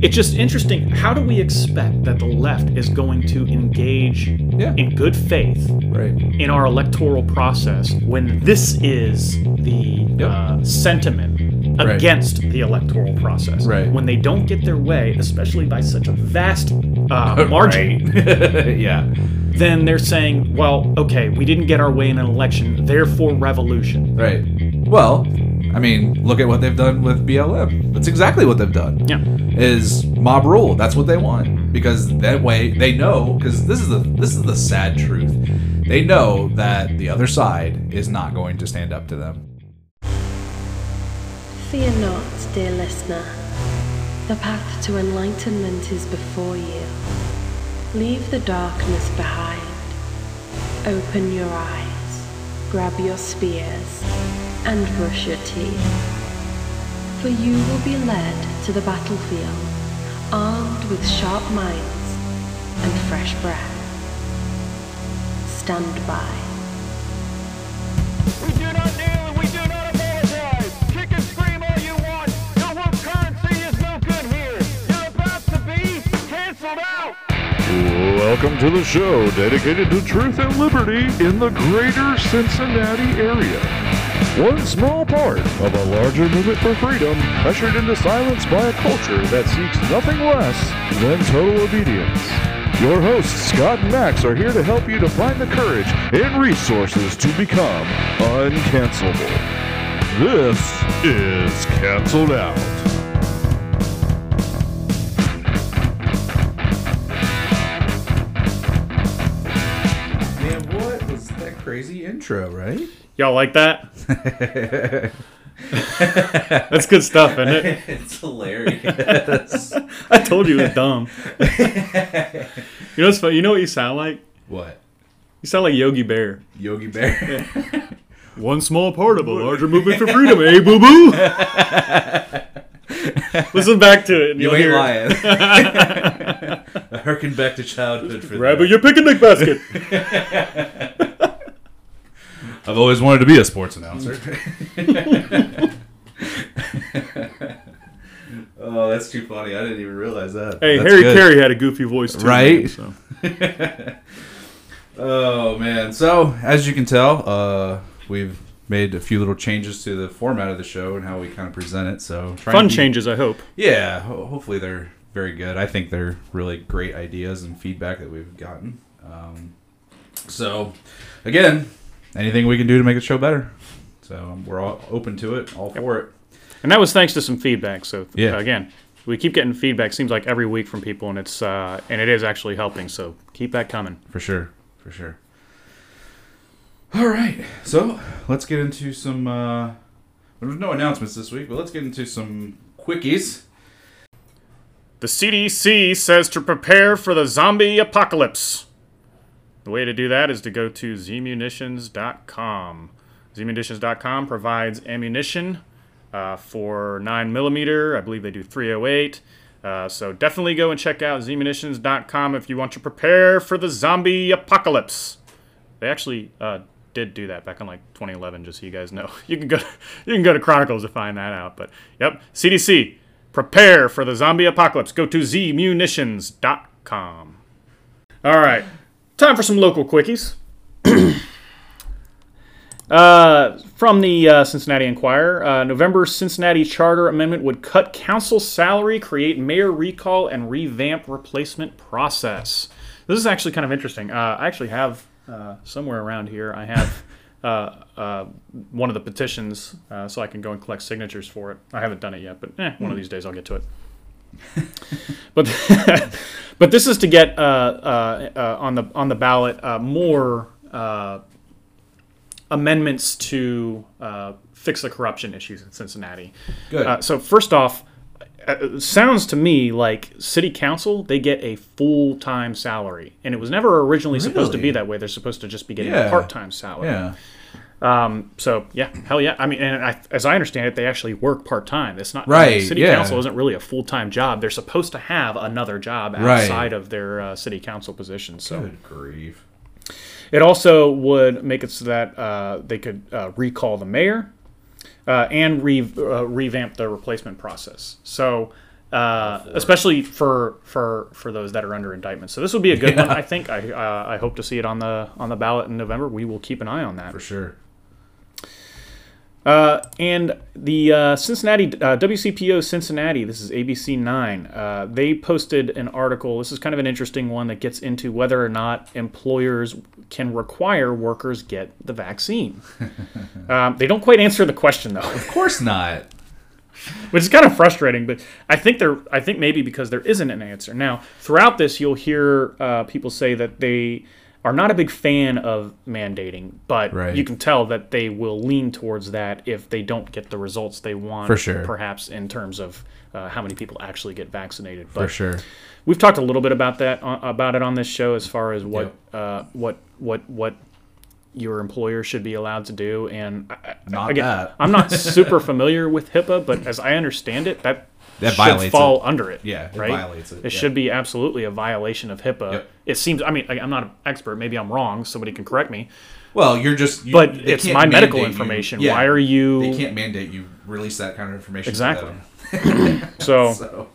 it's just interesting. How do we expect that the left is going to engage Yeah. in good faith Right. in our electoral process when this is the Yep. uh, sentiment Right. against the electoral process? Right. When they don't get their way, especially by such a vast uh, margin, yeah. then they're saying, well, okay, we didn't get our way in an election, therefore revolution. Right. Well, I mean, look at what they've done with BLM. That's exactly what they've done. Yeah. Is mob rule. That's what they want. Because that way they know because this is the this is the sad truth. They know that the other side is not going to stand up to them. Fear not, dear listener. The path to enlightenment is before you. Leave the darkness behind. Open your eyes, grab your spears, and brush your teeth. For you will be led to the battlefield, armed with sharp minds and fresh breath. Stand by. We do not kneel and we do not apologize. Kick and scream all you want. Your work currency is no good here. You're about to be canceled out. Welcome to the show dedicated to truth and liberty in the greater Cincinnati area. One small part of a larger movement for freedom ushered into silence by a culture that seeks nothing less than total obedience. Your hosts, Scott and Max, are here to help you to find the courage and resources to become uncancelable. This is Canceled Out. Man, what was that crazy intro, right? Y'all like that? That's good stuff, isn't it? it's hilarious. I told you it was dumb. you know what's funny? You know what you sound like? what? You sound like Yogi Bear. Yogi Bear. One small part of a larger movement for freedom, eh, boo boo? Listen back to it. And you ain't hear lying. I harken back to childhood for Grab that. your picnic basket. I've always wanted to be a sports announcer. oh, that's too funny. I didn't even realize that. Hey, That's Harry good. Caray had a goofy voice too. Right? man, so. Oh man! So as you can tell, uh, we've made a few little changes to the format of the show and how we kind of present it. So Fun to be- changes, I hope. Yeah, ho- hopefully they're very good. I think they're really great ideas and feedback that we've gotten. Um, so again, anything we can do to make the show better. So we're all open to it, all for it. And that was thanks to some feedback. So Yeah. uh, again, we keep getting feedback. Seems like every week from people, and it's uh, and it is actually helping. So keep that coming. For sure, for sure. All right, so let's get into some. Uh, there's no announcements this week, but let's get into some quickies. The CDC says to prepare for the zombie apocalypse. The way to do that is to go to zmunitions.com. Zmunitions.com provides ammunition uh, for 9mm. I believe they do 308. Uh, so definitely go and check out zmunitions.com if you want to prepare for the zombie apocalypse. They actually uh, did do that back in like 2011, just so you guys know. You can go, you can go to Chronicles to find that out. But yep, CDC, prepare for the zombie apocalypse. Go to zmunitions.com. All right, time for some local quickies. Uh, from the uh, Cincinnati Enquirer, uh, November Cincinnati Charter Amendment would cut council salary, create mayor recall, and revamp replacement process. This is actually kind of interesting. Uh, I actually have uh, somewhere around here. I have uh, uh, one of the petitions, uh, so I can go and collect signatures for it. I haven't done it yet, but eh, one of these days I'll get to it. But but this is to get uh, uh, uh, on the on the ballot uh, more uh, amendments to uh, fix the corruption issues in Cincinnati. Good. Uh, so first off, it sounds to me like city council they get a full time salary, and it was never originally supposed to be that way. They're supposed to just be getting Yeah. a part time salary. yeah. Um, so yeah, hell yeah. I mean, and I, as I understand it, they actually work part time. It's not Right, City yeah. council isn't really a full time job. They're supposed to have another job Right. outside of their uh, city council position. So Good grief. it also would make it so that uh, they could uh, recall the mayor uh, and re- uh, revamp the replacement process. So uh, especially for for for those that are under indictment. So this would be a good one, I think. I uh, I hope to see it on the on the ballot in November. We will keep an eye on that. for sure. Uh, and the uh, Cincinnati uh, WCPO Cincinnati, this is ABC Nine. Uh, they posted an article. This is kind of an interesting one that gets into whether or not employers can require workers get the vaccine. um, they don't quite answer the question though, Of course not. which is kind of frustrating. But I think there, I think maybe because there isn't an answer. Now, throughout this, you'll hear uh, people say that they are not a big fan of mandating, but Right. you can tell that they will lean towards that if they don't get the results they want. For sure. perhaps in terms of uh, how many people actually get vaccinated. But For sure. we've talked a little bit about that uh, about it on this show as far as what uh, what what what your employer should be allowed to do and I- Not again, that. I'm not super familiar with HIPAA but as I understand it that That should violates fall it. under it Yeah, it right violates it, it yeah. should be absolutely a violation of HIPAA Yep. it seems I mean I- I'm not an expert maybe I'm wrong somebody can correct me Well, you're just. You, But it's my medical you- information. yeah, Why are you- They can't mandate you release that kind of information. to Exactly. so So,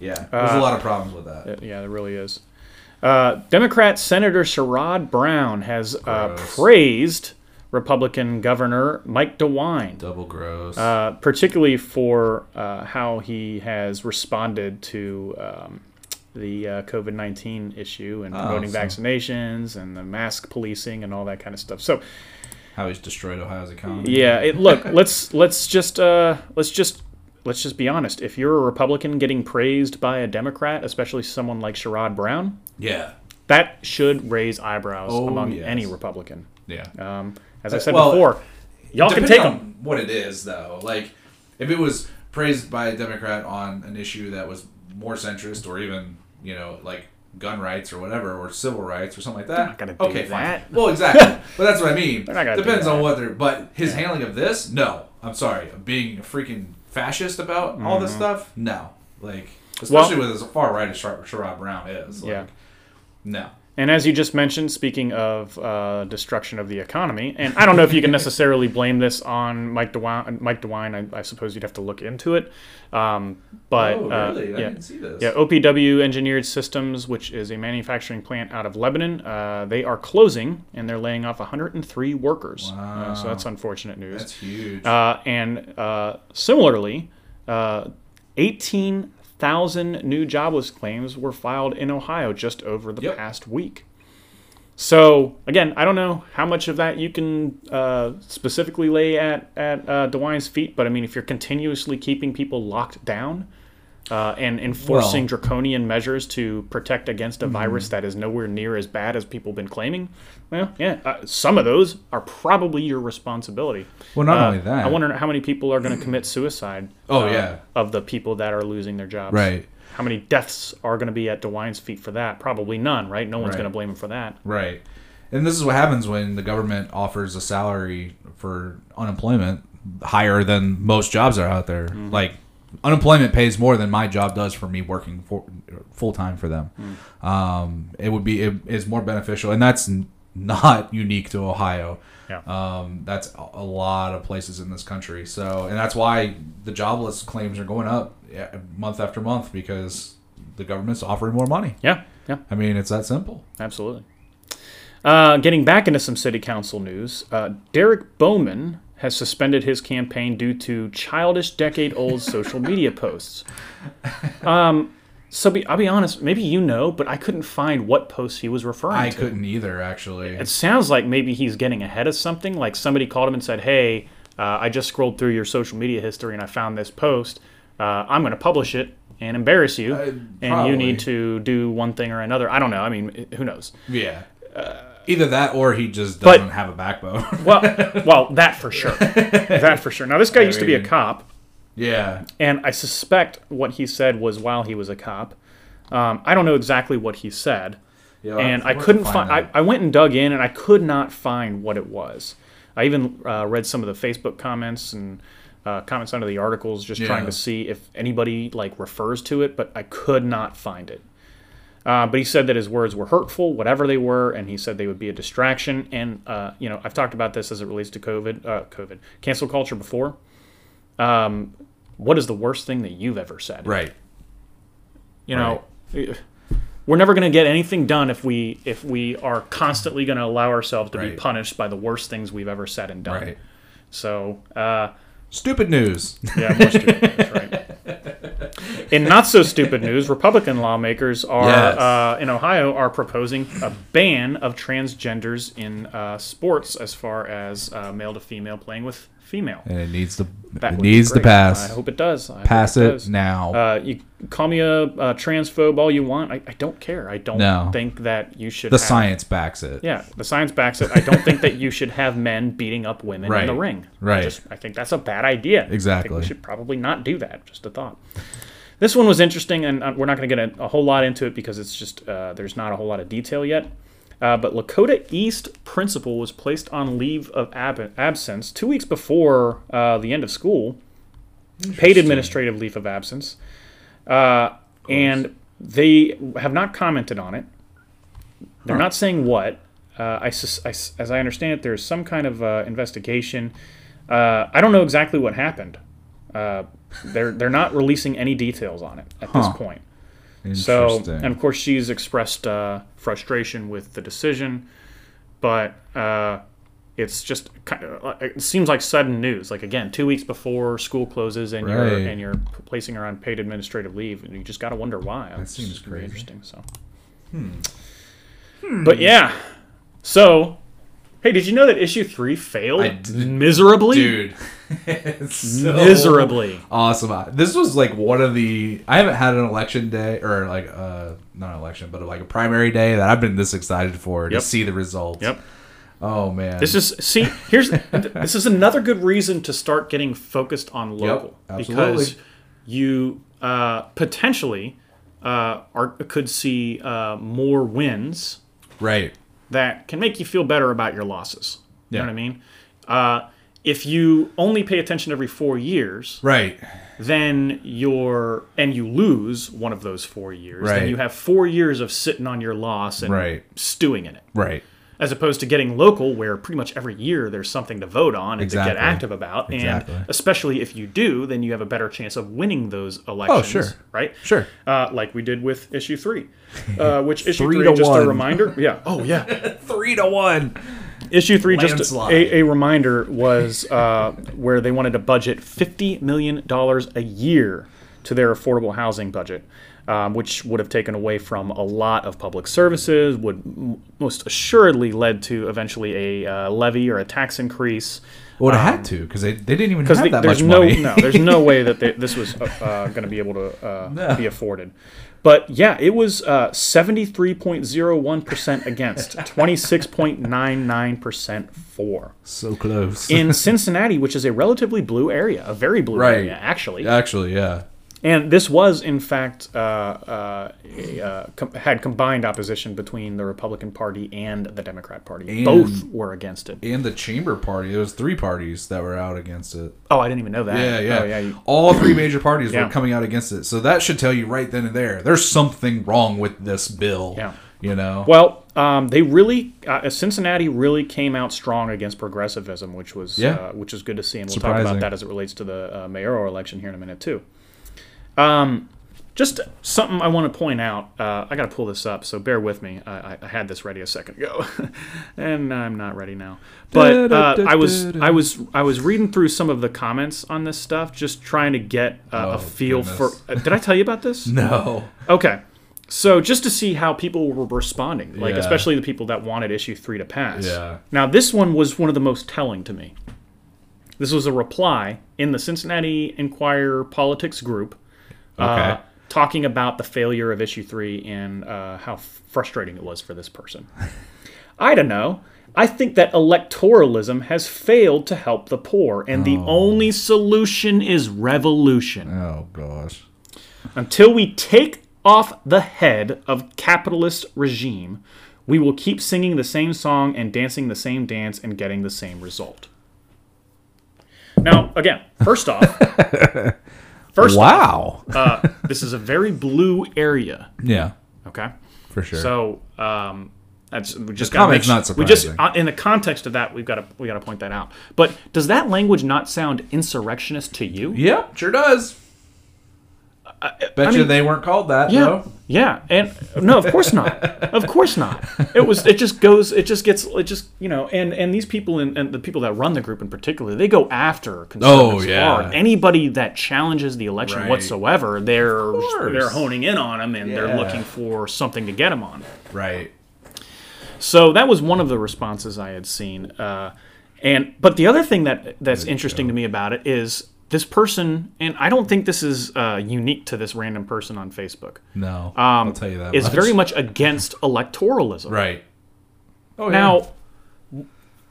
yeah, there's a lot of problems with that. Yeah, there really is. Uh, Democrat Senator Sherrod Brown has uh, praised Republican Governor Mike DeWine, Double gross. uh, particularly for uh, how he has responded to um, the uh, COVID 19 issue and promoting so- vaccinations and the mask policing and all that kind of stuff. So, How he's destroyed Ohio's economy. yeah, it, look, let's let's just uh, let's just let's just be honest. If you're a Republican getting praised by a Democrat, especially someone like Sherrod Brown, Yeah. that should raise eyebrows Oh, among yes. any Republican. Yeah. Um, as I said well, before, y'all can take on them. What it is, though, like if it was praised by a Democrat on an issue that was more centrist, or even you know like gun rights or whatever, or civil rights or something like that. okay, that. fine. Well, exactly. but that's what I mean. They're not gonna do Depends on what they're. But his handling of this, no. I'm sorry. Being a freaking fascist about all this mm-hmm. stuff, no. Like especially with as far right as Sher- Sherrod Brown is. Like, Yeah. No. And as you just mentioned, speaking of uh, destruction of the economy, and I don't know if you can necessarily blame this on Mike DeWine. Mike DeWine, I, I suppose you'd have to look into it. Um, but oh, uh, really? uh, yeah, yeah, OPW Engineered Systems, which is a manufacturing plant out of Lebanon, uh, they are closing and they're laying off 103 workers. Wow. so that's unfortunate news. That's huge. Uh, and similarly. 18 thousand new jobless claims were filed in Ohio just over the yep. past week. So again, I don't know how much of that you can uh, specifically lay at at uh, DeWine's feet, but I mean, if you're continuously keeping people locked down, uh, and enforcing Well- draconian measures to protect against Mm-hmm. a virus that is nowhere near as bad as people have been claiming, well, yeah, uh, some of those are probably your responsibility. Well, not Uh, only that. I wonder how many people are going to commit suicide. Oh, uh, yeah. of the people that are losing their jobs. Right. How many deaths are going to be at DeWine's feet for that? Probably none, right? No one's Right. going to blame him for that. Right. And this is what happens when the government offers a salary for unemployment higher than most jobs are out there. Like unemployment pays more than my job does for me working for full time for them. Um, it would be it is more beneficial, and that's n- not unique to Ohio. Yeah. Um, that's a- a lot of places in this country. So, and that's why the jobless claims are going up month after month because the government's offering more money. Yeah, yeah, I mean, it's that simple. absolutely. Uh, getting back into some city council news, uh, Derek Bauman has suspended his campaign due to childish decade-old social media posts. Um, so be, I'll be honest, maybe you know, but I couldn't find what posts he was referring I to. I couldn't either, actually. It sounds like maybe he's getting ahead of something. Like somebody called him and said, "Hey, uh, I just scrolled through your social media history and I found this post. Uh, I'm going to publish it and embarrass you, Uh, and you need to do one thing or another. I don't know. I mean, who knows? Yeah. Either that or he just doesn't have a backbone. Well, well, that for sure. That for sure. Now, this guy used to be a cop, yeah. and I suspect what he said was while he was a cop. Um, I don't know exactly what he said. yeah and I'll I couldn't find. that. I, I went and dug in, and I could not find what it was. I even uh, read some of the Facebook comments and uh, comments under the articles, just trying to see if anybody like refers to it, but I could not find it. Uh, but he said that his words were hurtful, whatever they were, and he said they would be a distraction. And uh, you know, I've talked about this as it relates to COVID, uh, COVID, cancel culture before. Um, what is the worst thing that you've ever said? right. You know, we're never going to get anything done if we if we are constantly going to allow ourselves to be punished by the worst things we've ever said and done. Right. So, uh, Stupid news. yeah, more stupid. That's right. In not so stupid news, Republican lawmakers are Yes. uh, in Ohio are proposing a ban of transgenders in uh, sports, as far as uh, male to female playing with female. and it needs to That it to pass. I hope it does. I Pass it does. now. Uh, you call me a, a transphobe all you want. I, I don't care. I don't No. think that you should. the have- science backs it. Yeah, the science backs it. I don't think that you should have men beating up women in the Right. ring. I Right. just I think that's a bad idea. I Exactly. we should probably not do that. Just a thought. This one was interesting, and uh, we're not going to get a, a whole lot into it because it's just uh, there's not a whole lot of detail yet. Uh, but Lakota East principal was placed on leave of ab- absence two weeks before uh, the end of school, paid administrative leave of absence, uh, and they have not commented on it. They're not saying what. Uh, I, sus- I as I understand it, there's some kind of uh, investigation. Uh, I don't know exactly what happened. Uh, they're they're not releasing any details on it at Huh. this point. So, and of course, she's expressed uh, frustration with the decision, but uh, it's just kind of, it seems like sudden news. Like again, two weeks before school closes, and you're and you're placing her on paid administrative leave, and you just got to wonder why. That seems very crazy. interesting. So, but yeah, so. Hey, did you know that issue three failed miserably? dude. so Miserably. awesome. This was like one of the. I haven't had an election day or like uh not an election, but like a primary day that I've been this excited for Yep. to see the results. Yep. Oh man. This is see here's this is another good reason to start getting focused on local absolutely. because you uh, potentially uh, are could see uh, more wins right. That can make you feel better about your losses. You know what I mean? Uh, if you only pay attention every four years, Right. then you're and you lose one of those four years, right. then you have four years of sitting on your loss and Right. stewing in it Right. As opposed to getting local where pretty much every year there's something to vote on and to get active about Exactly. and especially if you do then you have a better chance of winning those elections Oh, sure. right Sure. uh, like we did with issue three uh, which issue Three three, to just one. a reminder yeah oh yeah Three to one. issue three just a, a reminder was uh, where they wanted to budget $50 million a year to their affordable housing budget um, which would have taken away from a lot of public services would m- most assuredly led to eventually a uh, levy or a tax increase Would have had to because they, they didn't even have that there's much no money. no there's no way that they, this was uh, uh, going to be able to uh, be afforded but yeah it was uh, 73.01% against 26.99% for so close. in Cincinnati, which is a relatively blue area, a very blue Right. area, actually. Actually, yeah. And this was, in fact, uh, uh, a, uh, com- had combined opposition between the Republican Party and the Democrat Party. And- Both were against it. And the chamber party. There was three parties that were out against it. Oh, I didn't even know that. Yeah, yeah. Oh, yeah. you- All three major parties Yeah. were coming out against it. So that should tell you right then and there. There's something wrong with this bill. Yeah. You know. Well, um, they really uh, Cincinnati really came out strong against progressivism, which was Yeah. uh, which is good to see, and we'll talk about that as it relates to the uh, mayoral election here in a minute too. Um, just something I want to point out. Uh, I got to pull this up, so bear with me. I, I- I had this ready a second ago, and I'm not ready now. But uh, I was I was I was reading through some of the comments on this stuff, just trying to get uh, Oh, a feel goodness. for. Uh, did I tell you about this? no. Okay. So just to see how people were responding, like Yeah. especially the people that wanted issue three to pass. Yeah. Now this one was one of the most telling to me. This was a reply in the Cincinnati Enquirer politics group, Okay. talking about the failure of issue three and uh, how frustrating it was for this person. I don't know. I think that electoralism has failed to help the poor, and the only solution is revolution. Oh gosh. Until we take off the head of capitalist regime, we will keep singing the same song and dancing the same dance and getting the same result. Now, again, first off, first off, Wow. uh, this is a very blue area. yeah. Okay, For sure. so um, that's we just gotta make not We just uh, in the context of that, we've got to we got to point that out. But does that language not sound insurrectionist to you? Yep. Sure does. I, Bet I you mean- they weren't called that Yeah, though. Yeah, and no, of course not. Of course not. It was. It just goes. It just gets. It just you know. And and these people and, and the people that run the group in particular, they go after conservatives Oh, yeah. hard. Anybody that challenges the election Right. whatsoever, they're they're honing in on them and they're looking for something to get them on. Right. So that was one of the responses I had seen. Uh, and but the other thing that that's interesting to me about it is this person, and I don't think this is uh, unique to this random person on Facebook. No. Um, I'll tell you that. is much. very much against electoralism. right. Oh Now,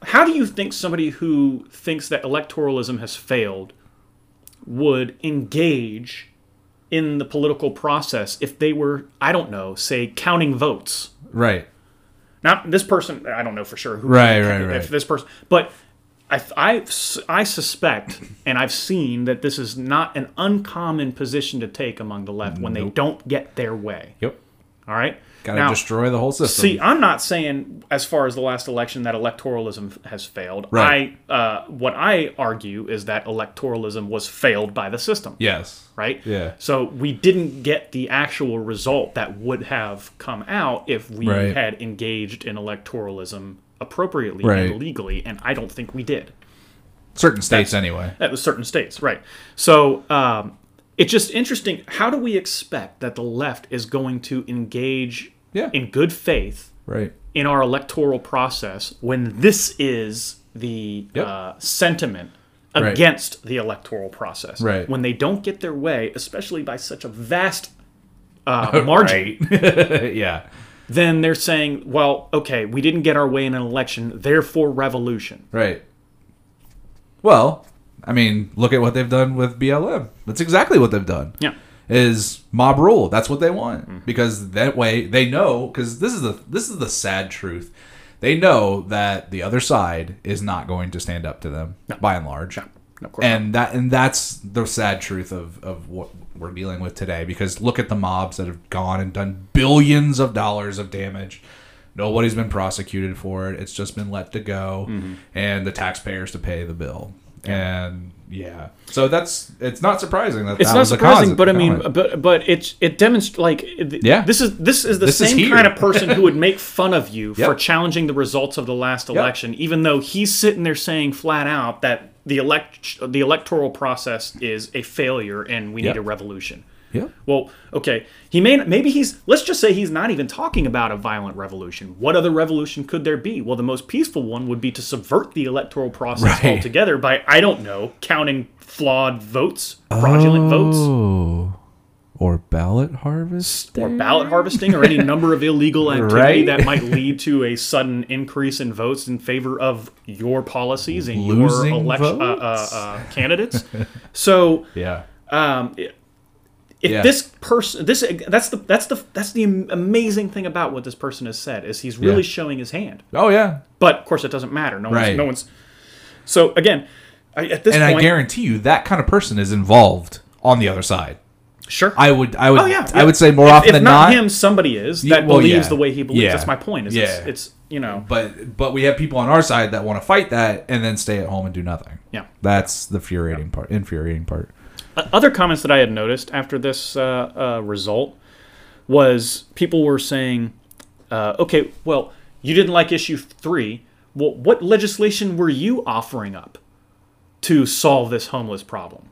how do you think somebody who thinks that electoralism has failed would engage in the political process if they were, I don't know, say counting votes? right. Not this person. I don't know for sure. Who, Right, right, right. If this person, but I, I, I suspect, and I've seen that this is not an uncommon position to take among the left when they don't get their way. Yep. All right. Got to destroy the whole system. See, I'm not saying as far as the last election that electoralism has failed. Right. I uh, what I argue is that electoralism was failed by the system. yes. Right. Yeah. So we didn't get the actual result that would have come out if we Right. had engaged in electoralism appropriately Right. and legally, and I don't think we did. Certain states anyway. That was certain states, right? So um, it's just interesting. How do we expect that the left is going to engage Yeah. in good faith Right. in our electoral process when this is the Yep. uh, sentiment Right. against the electoral process? Right. When they don't get their way, especially by such a vast uh, margin, yeah. Then they're saying, well, okay, we didn't get our way in an election, therefore revolution. Right. Well, I mean, look at what they've done with BLM. That's exactly what they've done. Yeah. Is mob rule. That's what they want. Mm-hmm. Because that way they know cuz this is the this is the sad truth. They know that the other side is not going to stand up to them by and large. No, of course. And that and that's the sad truth of, of what we're dealing with today because look at the mobs that have gone and done billions of dollars of damage. Nobody's been prosecuted for it. It's just been let to go. Mm-hmm. and the taxpayers to pay the bill. And yeah. So that's it's not surprising that It's that not was the surprising, cause- but I mean, but but it's it demonstrates like it- Yeah. This is this is the This same here. kind of person who would make fun of you Yep. for challenging the results of the last election, even though he's sitting there saying flat out that the elect the electoral process is a failure and we Yep. need a revolution. Yeah. Well, okay, he may maybe he's let's just say he's not even talking about a violent revolution. What other revolution could there be? Well, the most peaceful one would be to subvert the electoral process Right. altogether by I don't know counting flawed votes, fraudulent votes oh or ballot harvest or ballot harvesting or any number of illegal activity Right. that might lead to a sudden increase in votes in favor of your policies and Losing your election uh, uh, uh, candidates. So, yeah um, if Yeah. this person, this that's the that's the that's the amazing thing about what this person has said is he's really Yeah. showing his hand. oh yeah But of course, it doesn't matter. No Right. one's no one's. So again, I, at this and point, i guarantee you that kind of person is involved on the other side sure. i would i would Oh yeah, i would say more if, often if than not, not him, somebody is that well, believes yeah. the way he believes. That's my point. Is it's, Yeah. it's you know but but we have people on our side that want to fight that and then stay at home and do nothing. Yeah. That's the infuriating part. Infuriating part. Uh, other comments that I had noticed after this uh, uh, result was people were saying, uh, "Okay, well, you didn't like issue three. Well, what legislation were you offering up to solve this homeless problem?"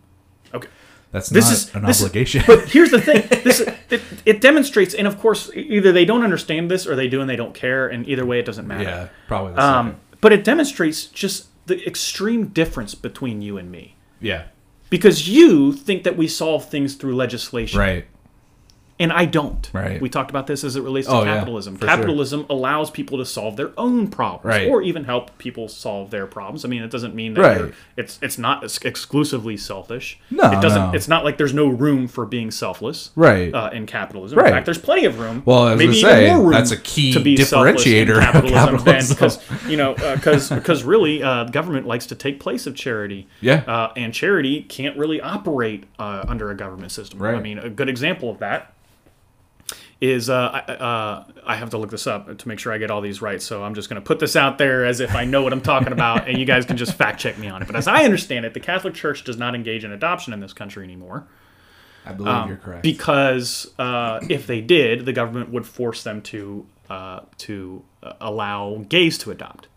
Okay, That's this not is an this is- obligation. but here's the thing: this it, it demonstrates, and of course, either they don't understand this or they do and they don't care, and either way, it doesn't matter. yeah, probably. The Um, but it demonstrates just the extreme difference between you and me. Yeah. Because you think that we solve things through legislation. Right. And I don't. Right. We talked about this as it relates to Oh, yeah, capitalism. sure. Capitalism allows people to solve their own problems, Right. or even help people solve their problems. I mean, it doesn't mean that Right. it's it's not exclusively selfish. No, it doesn't. no. It's not like there's no room for being selfless, Right. Uh, in capitalism, Right. in fact, there's plenty of room. Well, I was maybe gonna even say, more room that's a key to be in differentiator of capitalism, capitalism. because you know because because really uh, government likes to take place of charity. Yeah. Uh, and charity can't really operate uh, under a government system. Right. I mean, a good example of that is uh, I, uh, I have to look this up to make sure I get all these right. So I'm just going to put this out there as if I know what I'm talking about, and you guys can just fact check me on it. But as I understand it, the Catholic Church does not engage in adoption in this country anymore. I believe Um, you're correct. Because uh, if they did, the government would force them to uh, to uh, allow gays to adopt.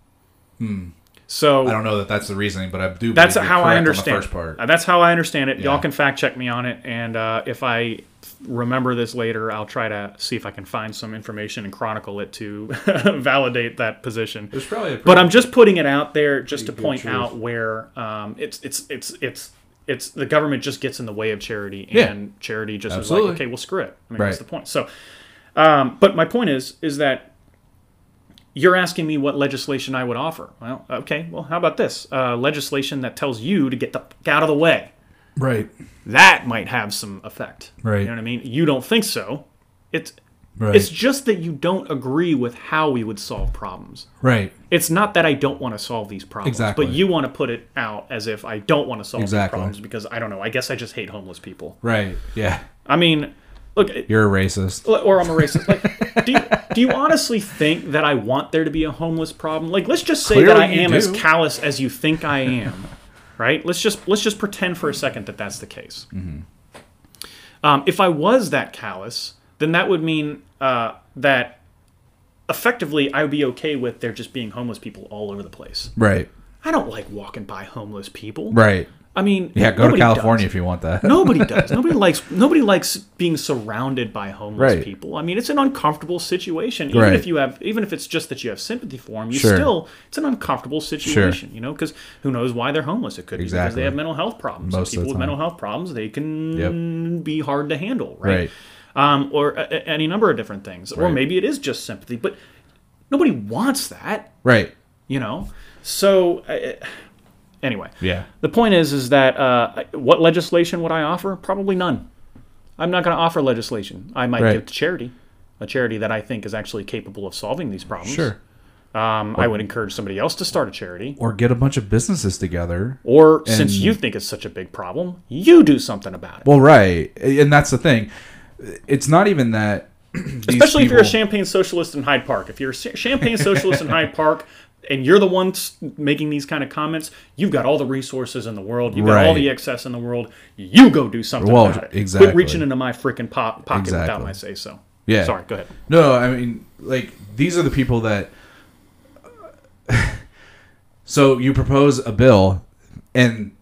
So. I don't know that that's the reasoning, but I do. that's how I understand. the first part. Uh, That's how I understand it. Y'all can fact check me on it, and uh, if I remember this later, I'll try to see if I can find some information and chronicle it to validate that position. There's probably But I'm just putting it out there just to point truth. out where um, it's it's it's it's it's the government just gets in the way of charity, Yeah. and charity just Absolutely. is like, okay, well, screw it. I mean, Right. what's the point? So, um, but my point is, is that you're asking me what legislation I would offer. Well, okay, well, how about this uh, legislation that tells you to get the f- out of the way? right. That might have some effect. Right. You know what I mean? You don't think so. It's Right. it's just that you don't agree with how we would solve problems. right. It's not that I don't want to solve these problems, Exactly. but you want to put it out as if I don't want to solve Exactly. these problems because I don't know. I guess I just hate homeless people. Right. Yeah. I mean, look, You're a racist. or I'm a racist. Like, do you, do you honestly think that I want there to be a homeless problem? Like, let's just say that I Clearly am as callous as you think I am, right? Let's just let's just pretend for a second that that's the case. Mm-hmm. Um, if I was that callous, then that would mean uh, that effectively I would be okay with there just being homeless people all over the place. Right. I don't like walking by homeless people. Right. I mean, Yeah. Go to California does. if you want that. Nobody does. Nobody likes. Nobody likes being surrounded by homeless Right. people. I mean, it's an uncomfortable situation. Even Right. if you have, even if it's just that you have sympathy for them, you Sure. still it's an uncomfortable situation. You know, because who knows why they're homeless? It could be because they have mental health problems. Most and people with mental health problems, they can be hard to handle, right? Right. Um, or a, a- any number of different things. Or maybe it is just sympathy, but nobody wants that. Right. You know, so. Uh, anyway, Yeah. the point is, is that uh, what legislation would I offer? Probably none. I'm not going to offer legislation. I might Right. give to charity, a charity that I think is actually capable of solving these problems. Sure. Um, I would encourage somebody else to start a charity. Or get a bunch of businesses together. Or since you think it's such a big problem, you do something about it. Well, right. And that's the thing. It's not even that. Especially if you're a champagne socialist in Hyde Park. If you're a champagne socialist in Hyde Park and you're the one making these kind of comments, you've got all the resources in the world. You've got all the excess in the world. You go do something Well, about it. exactly. Quit reaching into my freaking po- pocket without my say so. Yeah. Sorry, go ahead. No, I mean, like these are the people that. so you propose a bill, and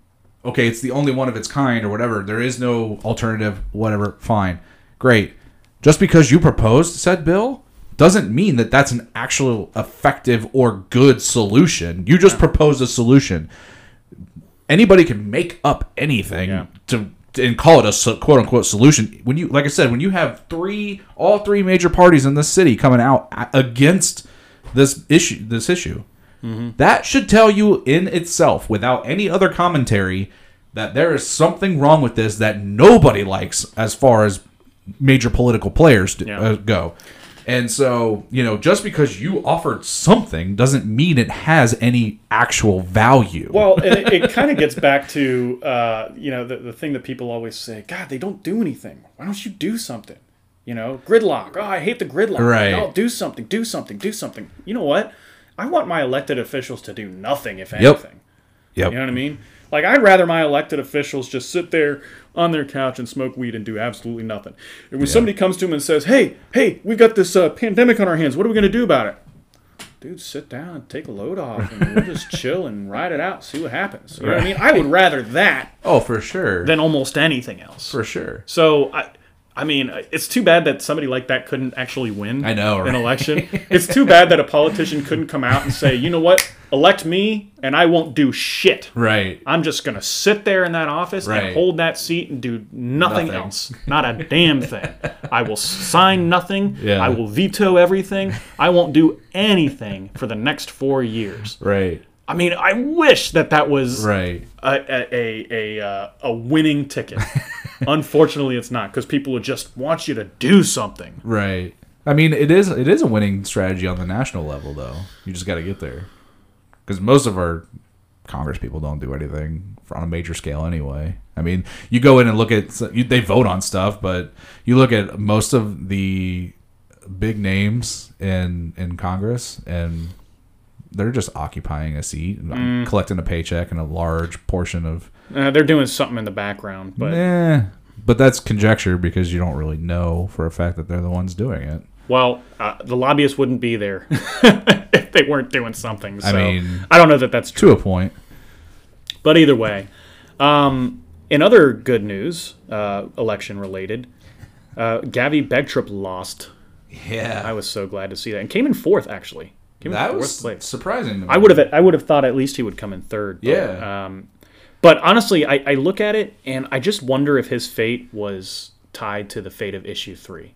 okay, it's the only one of its kind or whatever. There is no alternative. Whatever. Fine, great. Just because you proposed said bill doesn't mean that that's an actual effective or good solution. You just propose a solution. Anybody can make up anything Yeah. to and call it a quote unquote solution. When you, like I said, when you have three, all three major parties in this city coming out against this issue, this issue, that should tell you in itself, without any other commentary, that there is something wrong with this that nobody likes as far as major political players Yeah. uh, go. And so, you know, just because you offered something doesn't mean it has any actual value. Well, and it, it kind of gets back to uh, you know the, the thing that people always say, God, they don't do anything. Why don't you do something? You know, gridlock. Oh, I hate the gridlock. Right. Oh, do something. Do something. Do something. You know what? I want my elected officials to do nothing, if Yep. anything. yep. You know what I mean? Like I'd rather my elected officials just sit there on their couch and smoke weed and do absolutely nothing. And when somebody comes to them and says, "Hey, hey, we've got this uh, pandemic on our hands. What are we going to do about it?" Dude, sit down and take a load off, and we'll just chill and ride it out, see what happens. You know what I mean? I would rather that Oh, for sure. than almost anything else. for sure. So I, I mean, it's too bad that somebody like that couldn't actually win. I know, an election. it's too bad that a politician couldn't come out and say, you know what, elect me, and I won't do shit. Right. I'm just gonna sit there in that office Right. and hold that seat and do nothing, Nothing. else. Not a damn thing. I will sign nothing. Yeah. I will veto everything. I won't do anything for the next four years. Right. I mean, I wish that that was Right. a a a a, uh, a winning ticket. Unfortunately, it's not because people would just want you to do something. Right. I mean, it is it is a winning strategy on the national level, though. You just got to get there, because most of our Congress people don't do anything on a major scale anyway. I mean, you go in and look at you- they vote on stuff, but you look at most of the big names in in Congress, and they're just occupying a seat, and collecting a paycheck and a large portion of Uh, they're doing something in the background, but Eh, but that's conjecture because you don't really know for a fact that they're the ones doing it. Well, uh, the lobbyists wouldn't be there if they weren't doing something. So I, mean- I don't know that that's true. To a point. But either way, um, in other good news, uh, election related, uh, Gavi Begtrup lost. Yeah. I was so glad to see that, and came in fourth actually. Came in that fourth was place. surprising to me. I would have I would have thought at least he would come in third. but, Yeah. Um, but honestly, I, I look at it and I just wonder if his fate was tied to the fate of issue three.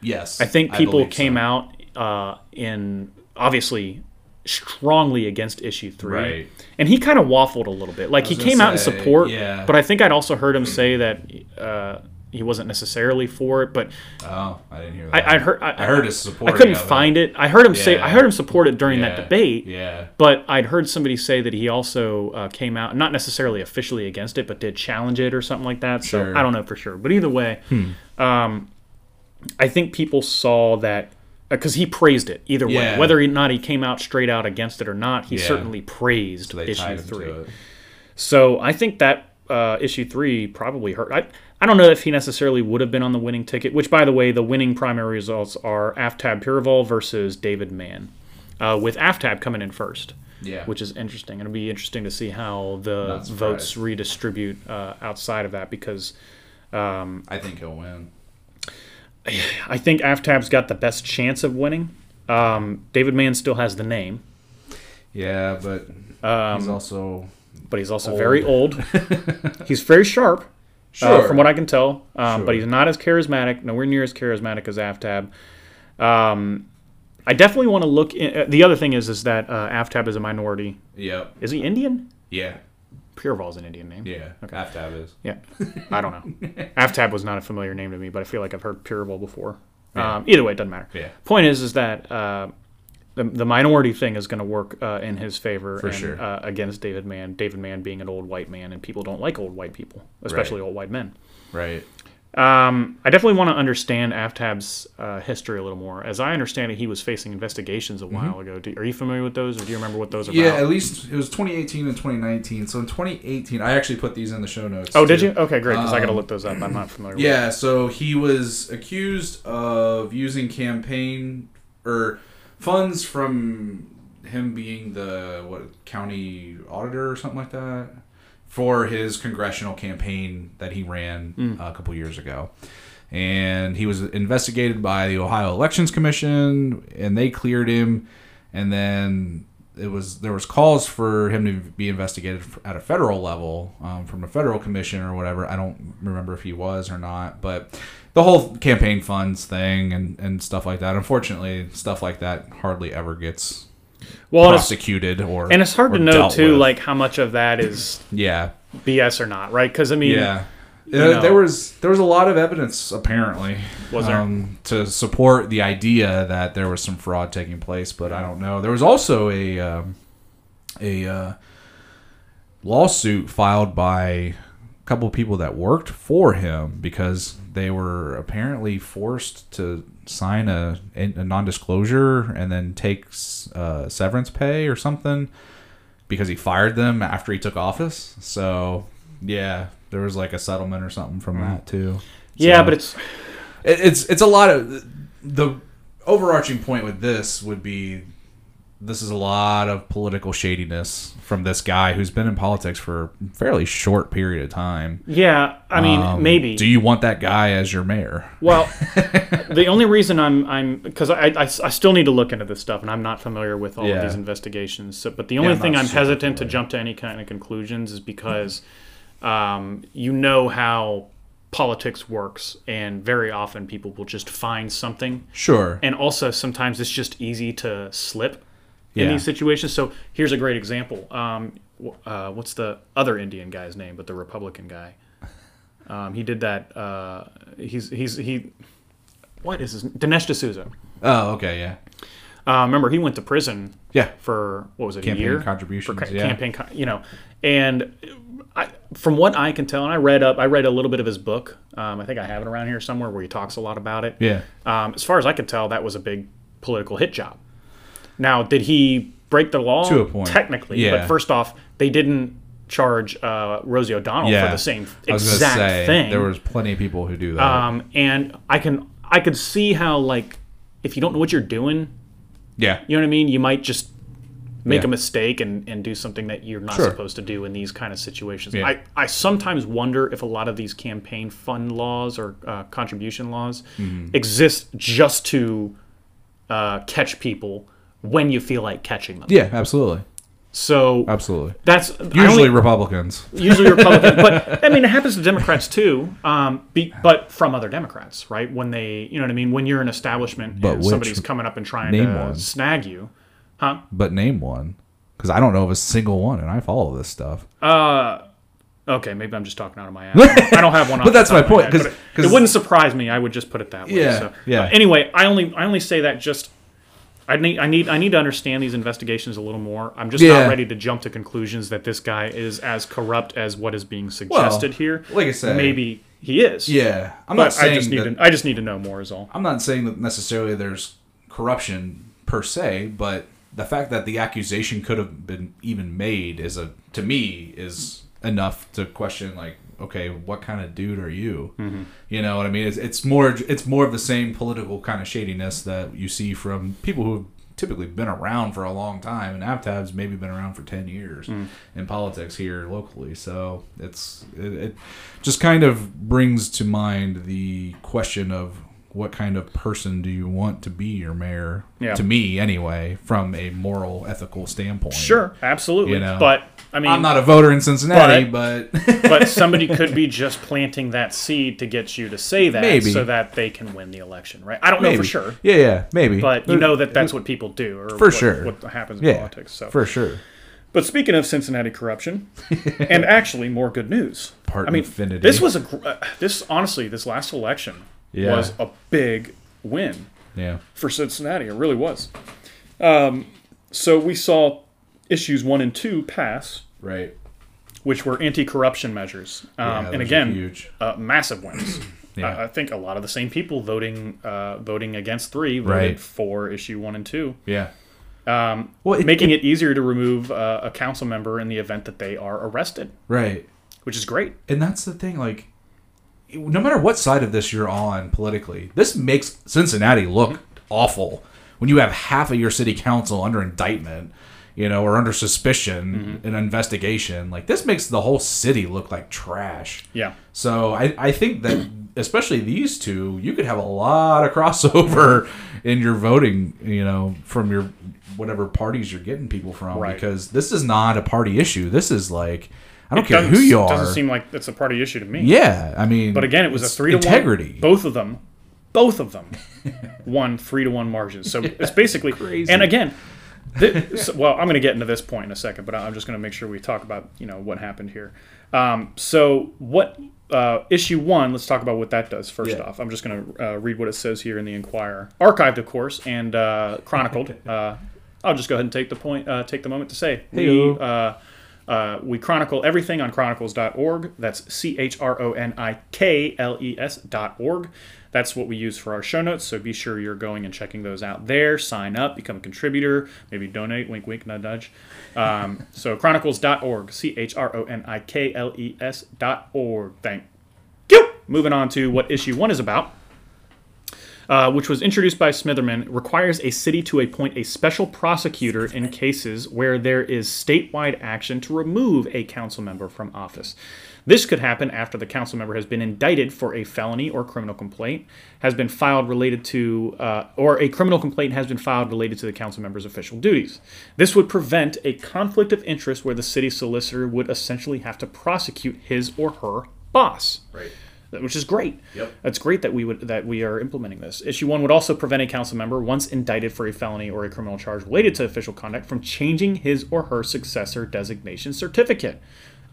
Yes. I think people believe came so. out uh, in obviously strongly against issue three, Right. and he kind of waffled a little bit. Like he came out in support, yeah. but I think I'd also heard him say that uh, he wasn't necessarily for it. But Oh, I didn't hear that. I, I heard I, I heard his support. I couldn't find it. I heard him say I heard him support it during Yeah. that debate. Yeah. But I'd heard somebody say that he also uh, came out, not necessarily officially against it, but did challenge it or something like that. So Sure. Hmm. I don't know for sure. But either way, um, I think people saw that because he praised it either way. Whether or not he came out straight out against it or not, he Yeah. certainly praised So issue three. So I think that uh, issue three probably hurt. I, I don't know if he necessarily would have been on the winning ticket, which, by the way, the winning primary results are Aftab Pureval versus David Mann, uh, with Aftab coming in first, Yeah. which is interesting. It'll be interesting to see how the votes redistribute uh, outside of that because I think he'll win. I think Aftab's got the best chance of winning. Um, David Mann still has the name, Yeah, but Um, he's also but he's also Old. very old. he's very sharp. Uh, from what I can tell. Um, Sure. But he's not as charismatic, nowhere near as charismatic as Aftab. Um, I definitely want to look. In, uh, the other thing is, is that uh, Aftab is a minority. Yep. Is he Indian? Yeah. Pureval's an Indian name. Yeah. Okay. Aftab is. Yeah. I don't know. Aftab was not a familiar name to me, but I feel like I've heard Pureval before. Yeah. Um, either way, it doesn't matter. Yeah. Point is, is that uh, the, the minority thing is going to work uh, in his favor and, sure. uh, against David Mann. David Mann being an old white man, and people don't like old white people, especially old white men. Right. Um, I definitely want to understand Aftab's uh, history a little more. As I understand it, he was facing investigations a while ago. Do, are you familiar with those, or do you remember what those are Mm-hmm. Yeah, about? at least it was 2018 and 2019. So in 2018, I actually put these in the show notes. oh, did too. you? Okay, great. Because I got to Um, look those up. I'm not familiar. with Yeah, so he was accused of using campaign or funds from him being the what county auditor or something like that for his congressional campaign that he ran uh, a couple years ago. And he was investigated by the Ohio Elections Commission and they cleared him and then it was there was calls for him to be investigated at a federal level um, from a federal commission or whatever. I don't remember if he was or not, but the whole campaign funds thing and, and stuff like that. Unfortunately, stuff like that hardly ever gets Well, prosecuted or and it's hard to know too, with. like how much of that is yeah, BS or not, right? Because I mean, yeah. Uh, know. there was there was a lot of evidence apparently Was there? um, to support the idea that there was some fraud taking place, but I don't know. There was also a um, a uh, lawsuit filed by a couple of people that worked for him because they were apparently forced to sign a, a non-disclosure and then take uh, severance pay or something because he fired them after he took office. So yeah, there was like a settlement or something from that too. yeah, but it's it- it's it's a lot of the overarching point with this would be this is a lot of political shadiness from this guy who's been in politics for a fairly short period of time. yeah. I mean, Um, maybe. Do you want that guy as your mayor? Well, the only reason I'm I'm because I, I, I still need to look into this stuff, and I'm not familiar with all Yeah. of these investigations. So, but the only I'm thing I'm hesitant to jump to any kind of conclusions is because um, you know how politics works, and very often people will just find something, Sure. and also sometimes it's just easy to slip in these situations. So here's a great example. Um, uh, what's the other Indian guy's name, but the Republican guy? Um, he did that. Uh, he's he's he. What is his Dinesh D'Souza? Oh, okay, yeah. Uh, remember, he went to prison Yeah. for what was it? Campaign a year contributions, For ca- yeah. campaign, con- you know, and I, from what I can tell, and I read up, I read a little bit of his book. Um, I think I have it around here somewhere where he talks a lot about it. Yeah. Um, as far as I can tell, that was a big political hit job. Now, did he break the law? To a point. technically. Yeah. But first off, they didn't charge uh, Rosie O'Donnell Yeah. for the same exact say thing. there was plenty of people who do that. um, and I can I could see how like if you don't know what you're doing, yeah, you know what I mean. You might just make Yeah. a mistake and, and do something that you're not Sure. supposed to do in these kind of situations. Yeah. I, I sometimes wonder if a lot of these campaign fund laws or uh, contribution laws Mm-hmm. exist just to uh, catch people when you feel like catching them. yeah, absolutely, So absolutely. that's Usually only- Republicans. usually Republicans, but I mean it happens to Democrats too. Um, be, but from other Democrats, right? When they, you know what I mean, when you're an establishment But and somebody's coming up and trying to one. snag you, huh? But name one, because I don't know of a single one, and I follow this stuff. Uh, Okay, maybe I'm just talking out of my ass. I don't have one. But that's my point, head, 'cause- but it, it wouldn't surprise me. I would just put it that way. Yeah, so. yeah. Uh, anyway, I only I only say that just. I need I need I need to understand these investigations a little more. I'm just Yeah. not ready to jump to conclusions that this guy is as corrupt as what is being suggested here. like I said- maybe he is. Yeah, I'm not but saying I just need that, to I just need to know more. Is all. I'm not saying that necessarily there's corruption per se, but the fact that the accusation could have been even made is a to me is enough to question like okay what kind of dude are you Mm-hmm. you know what i mean it's, it's more it's more of the same political kind of shadiness that you see from people who have typically been around for a long time and Aftab's maybe been around for 10 years Mm. in politics here locally so it's it, it just kind of brings to mind the question of what kind of person do you want to be your mayor Yeah. to me anyway from a moral ethical standpoint Sure, absolutely. You know. but I mean, i'm not a voter in cincinnati but, but somebody could be just planting that seed to get you to say that, Maybe. so that they can win the election, right? I don't know for sure, yeah yeah maybe but you know that that's what people do, or For what, sure. what happens in yeah politics. So, for sure but speaking of Cincinnati corruption, and actually more good news. Part I mean, infinity. this was a uh, this honestly this last election Yeah. was a big win yeah for Cincinnati. It really was. Um, so we saw issues one and two pass, right which were anti-corruption measures, um, Yeah, and again, huge. uh, massive wins. Yeah. I, I think a lot of the same people voting uh, voting against three voted Right. for issue one and two, yeah um well it, making it easier to remove uh, a council member in the event that they are arrested, right which is great. and that's the thing like no matter what side of this you're on politically this makes cincinnati look awful when you have half of your city council under indictment you know or under suspicion mm-hmm. an investigation like this makes the whole city look like trash Yeah, so I, I think that especially these two, you could have a lot of crossover in your voting, you know, from your whatever parties you're getting people from Right. because this is not a party issue. This is like I don't care who you are. It doesn't seem like it's a party issue to me. yeah, I mean, But again, it was a three to integrity. one. Both of them, both of them, won three to one margins. So it's basically Crazy. And again, this, well, I'm going to get into this point in a second, but I'm just going to make sure we talk about you know what happened here. Um, so what uh, issue one? Let's talk about what that does first Yeah. off. I'm just going to uh, read what it says here in the Enquirer, archived, of course, and uh, chronicled. uh, I'll just go ahead and take the point, uh, take the moment to say we. Uh, uh, we chronicle everything on chronikles.org. That's C H R O N I K L E S dot org. That's what we use for our show notes. So be sure you're going and checking those out there. Sign up, become a contributor, maybe donate. Wink, wink, nudge, nudge. Um, so chronikles.org. C H R O N I K L E S dot org. Thank you. Moving on to what issue one is about uh, which was introduced by Smitherman, requires a city to appoint a special prosecutor in cases where there is statewide action to remove a council member from office. This could happen after the council member has been indicted for a felony or criminal complaint, has been filed related to, uh, or a criminal complaint has been filed related to the council member's official duties. This would prevent a conflict of interest where the city solicitor would essentially have to prosecute his or her boss right. which is great. Yep. That's great that we would that we are implementing this. Issue one would also prevent a council member once indicted for a felony or a criminal charge related to official conduct from changing his or her successor designation certificate.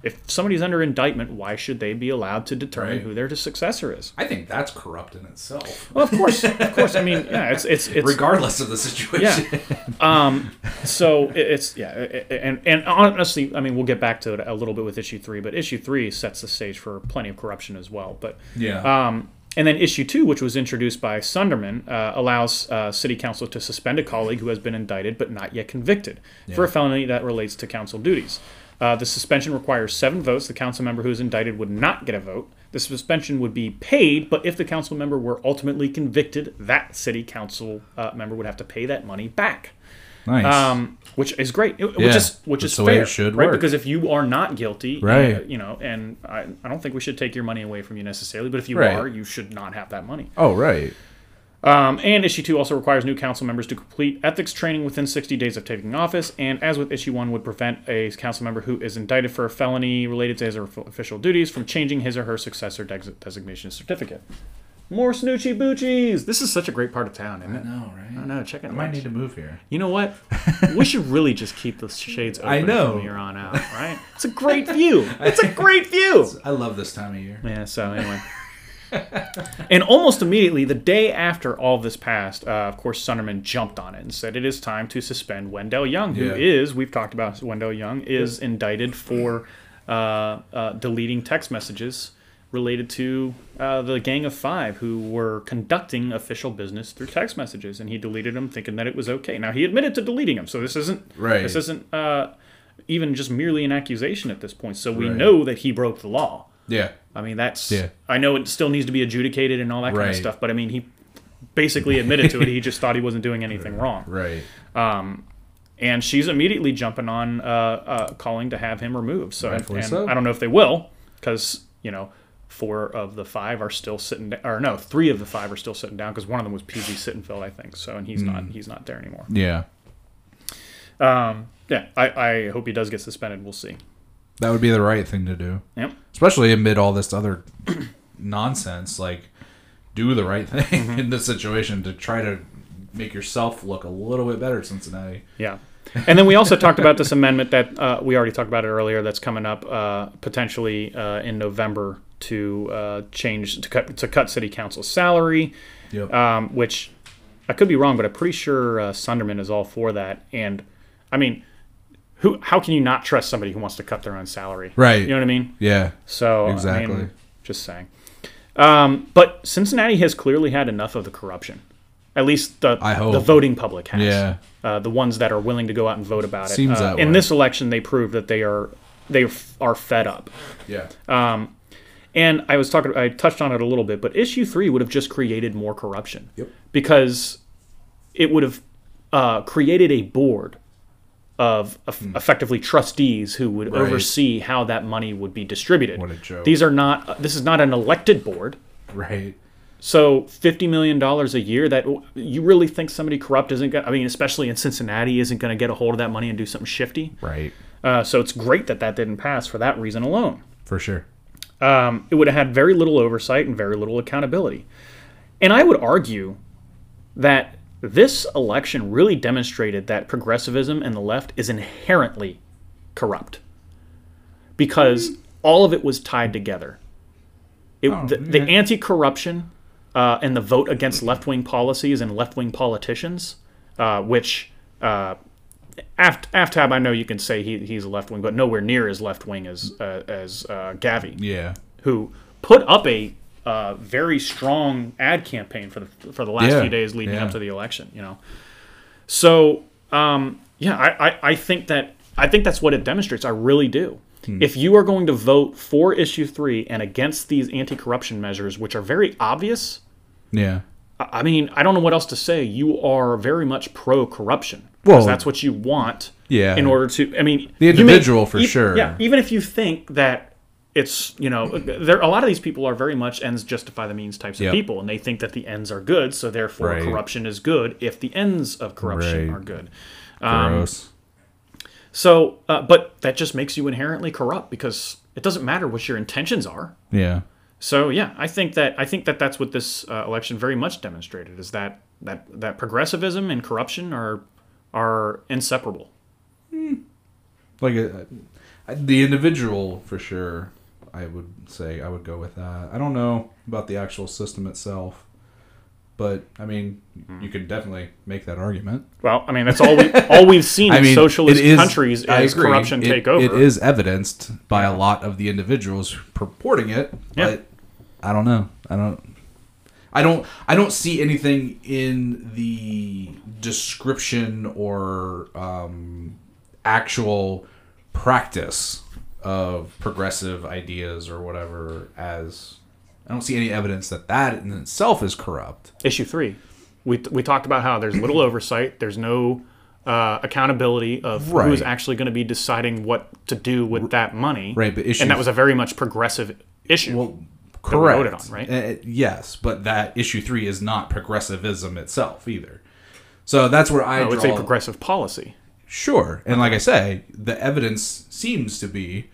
If somebody's under indictment, why should they be allowed to determine Right. who their successor is? I think that's corrupt in itself, Well, of course, of course. I mean, yeah, it's it's it's regardless of the situation. yeah. Um, so it's yeah, and and honestly, I mean, we'll get back to it a little bit with issue three, but issue three sets the stage for plenty of corruption as well. But Yeah. um, and then issue two, which was introduced by Sundermann, uh, allows uh, city council to suspend a colleague who has been indicted but not yet convicted for a felony that relates to council duties. Uh, the suspension requires seven votes. The council member who is indicted would not get a vote. The suspension would be paid, but if the council member were ultimately convicted, that city council uh, member would have to pay that money back. Nice. Um, which is great. Which Yeah, is which is the way fair, should right? work. Because if you are not guilty, Right. uh, you know, and I, I don't think we should take your money away from you necessarily, but if you Right. are, you should not have that money. oh, right. Um, and issue two also requires new council members to complete ethics training within 60 days of taking office. And as with issue one, would prevent a council member who is indicted for a felony related to his or her official duties from changing his or her successor des- designation certificate. More snoochie boochies. This is such a great part of town, isn't it? No, right. I know. Check it I out. might need to move here. You know what? we should really just keep the shades open I know. from here on out, right? It's a great view. It's a great view. I love this time of year. Yeah, so anyway. and almost immediately, the day after all this passed, uh, of course, Sundermann jumped on it and said it is time to suspend Wendell Young, who Yeah. is, we've talked about Wendell Young, is indicted for uh, uh, deleting text messages related to uh, the Gang of Five who were conducting official business through text messages, and he deleted them thinking that it was okay. Now he admitted to deleting them, so this isn't Right. this isn't uh, even just merely an accusation at this point. So we Right. know that he broke the law. Yeah. I mean, that's. Yeah. I know it still needs to be adjudicated and all that kind of stuff, but I mean, he basically admitted to it. He just thought he wasn't doing anything wrong. Right. And she's immediately jumping on, uh, uh, calling to have him removed. So, and, Rightfully so. I don't know if they will, because you know, four of the five are still sitting, da- or no, three of the five are still sitting down because one of them was PG Sittenfeld, I think. So, and he's Hmm. not, he's not there anymore. Yeah. Yeah, I, I hope he does get suspended. We'll see. That would be the right thing to do. Yep. Especially amid all this other nonsense. Like, do the right thing Mm-hmm. in this situation to try to make yourself look a little bit better, Cincinnati. Yeah. And then we also talked about this amendment that uh, we already talked about it earlier. That's coming up uh, potentially uh, in November to uh, change to cut to cut city council salary, Yep. um, which I could be wrong, but I'm pretty sure uh, Sundermann is all for that. And I mean, who? How can you not trust somebody who wants to cut their own salary? Right. You know what I mean? yeah. So I Exactly. mean, just saying. Um, but Cincinnati has clearly had enough of the corruption. At least the I the voting public has. Yeah. Uh, the ones that are willing to go out and vote about it. Seems Uh, that in way. this election, they proved that they are they f- are fed up. Yeah. And I was talking, I touched on it a little bit, but issue three would have just created more corruption. Yep. Because it would have uh, created a board of eff- effectively trustees who would. Right. oversee how that money would be distributed. What a joke. These are not. This is not an elected board. right. So fifty million dollars a year. That you really think somebody corrupt isn't going? to I mean, especially in Cincinnati, isn't going to get a hold of that money and do something shifty. Right. Uh, so it's great that that didn't pass for that reason alone. For sure. Um, it would have had very little oversight and very little accountability. And I would argue that this election really demonstrated that progressivism and the left is inherently corrupt because all of it was tied together. It, Oh, the, the yeah. anti corruption uh, and the vote against left wing policies and left wing politicians, uh, which uh, Aft, Aftab, I know you can say he, he's a left wing, but nowhere near as left wing as uh, as uh, Gavi, Yeah. who put up a uh, very strong ad campaign for the for the last Yeah, few days leading yeah. up to the election. You know, so um, yeah, I, I, I think that I think that's what it demonstrates. I really do. Hmm. If you are going to vote for issue three and against these anti-corruption measures, which are very obvious, Yeah. I mean, I don't know what else to say. You are very much pro-corruption. Well, that's what you want. yeah. In order to, I mean, The you may- individual for sure. Yeah. Even if you think that it's, you know, there a lot of these people are very much ends justify the means types of Yep. people, and they think that the ends are good, so therefore Right. corruption is good if the ends of corruption Right. are good. Gross. So, uh, but that just makes you inherently corrupt because it doesn't matter what your intentions are. yeah. So yeah, I think that I think that that's what this uh, election very much demonstrated is that that that progressivism and corruption are are inseparable. Like uh, the individual for sure. I would say I would go with that. I don't know about the actual system itself, but I mean, you could definitely make that argument. Well, I mean that's all we all we've seen I in mean, socialist is- countries is corruption It- take over. It is evidenced by a lot of the individuals purporting it, Yeah. but I don't know. I don't. I don't. I don't see anything in the description or um, actual practice of progressive ideas or whatever as I don't see any evidence that that in itself is corrupt. Issue three, we, we talked about how there's little oversight, there's no uh, accountability of Right. who's actually going to be deciding what to do with that money. Right, but issue- and that was a very much progressive issue. Well, correct. voted on, right? Uh, yes, but that issue three is not progressivism itself either. So that's where I would say progressive policy. Sure, and like I say, the evidence seems to be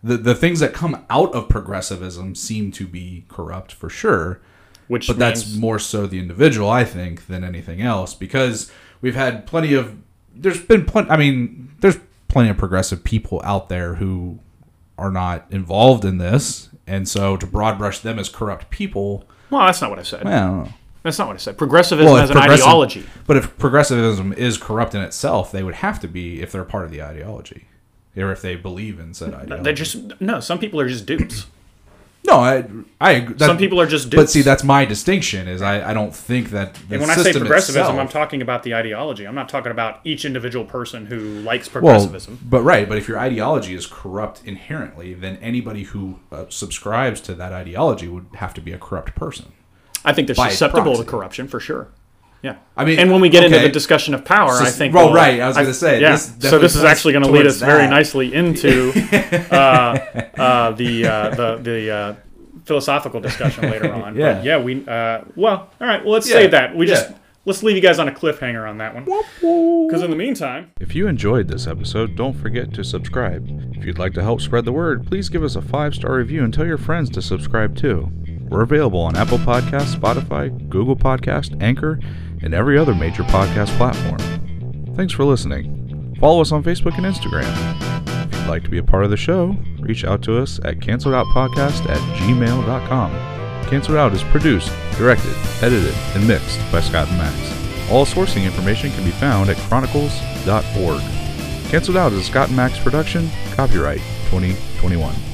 the the things that come out of progressivism seem to be corrupt for sure. Which but that's more so the individual, I think, than anything else because we've had plenty of. There's been plenty. I mean, there's plenty of progressive people out there who are not involved in this, and so to broad brush them as corrupt people, Well, that's not what I said. well, I don't know. That's not what I said. Progressivism Well, as an ideology. But if progressivism is corrupt in itself, they would have to be if they're part of the ideology, or if they believe in said ideology. They just no. Some people are just dupes. no, I, I. agree. Some people are just dupes. But see, that's my distinction. Is I, I don't think that. And when I say progressivism, itself- I'm talking about the ideology. I'm not talking about each individual person who likes well, progressivism. but right. But if your ideology is corrupt inherently, then anybody who uh, subscribes to that ideology would have to be a corrupt person. I think they're susceptible to corruption for sure. Yeah. I mean, and when we get into the discussion of power, I think. well, we'll- right, I was gonna say, yeah. this so this is actually going to lead towards us very nicely into uh, uh, the uh, the the uh, philosophical discussion later on. Yeah. But yeah. We uh, well, all right. Well, let's Yeah, save that. We just let's leave you guys on a cliffhanger on that one. Because in the meantime. If you enjoyed this episode, don't forget to subscribe. If you'd like to help spread the word, please give us a five star review and tell your friends to subscribe too. We're available on Apple Podcasts, Spotify, Google Podcast, Anchor, and every other major podcast platform. Thanks for listening. Follow us on Facebook and Instagram. If you'd like to be a part of the show, reach out to us at canceledoutpodcast at gmail.com. Canceled Out is produced, directed, edited, and mixed by Scott and Max. All sourcing information can be found at chronikles.org. Canceled Out is a Scott and Max production, copyright 2021.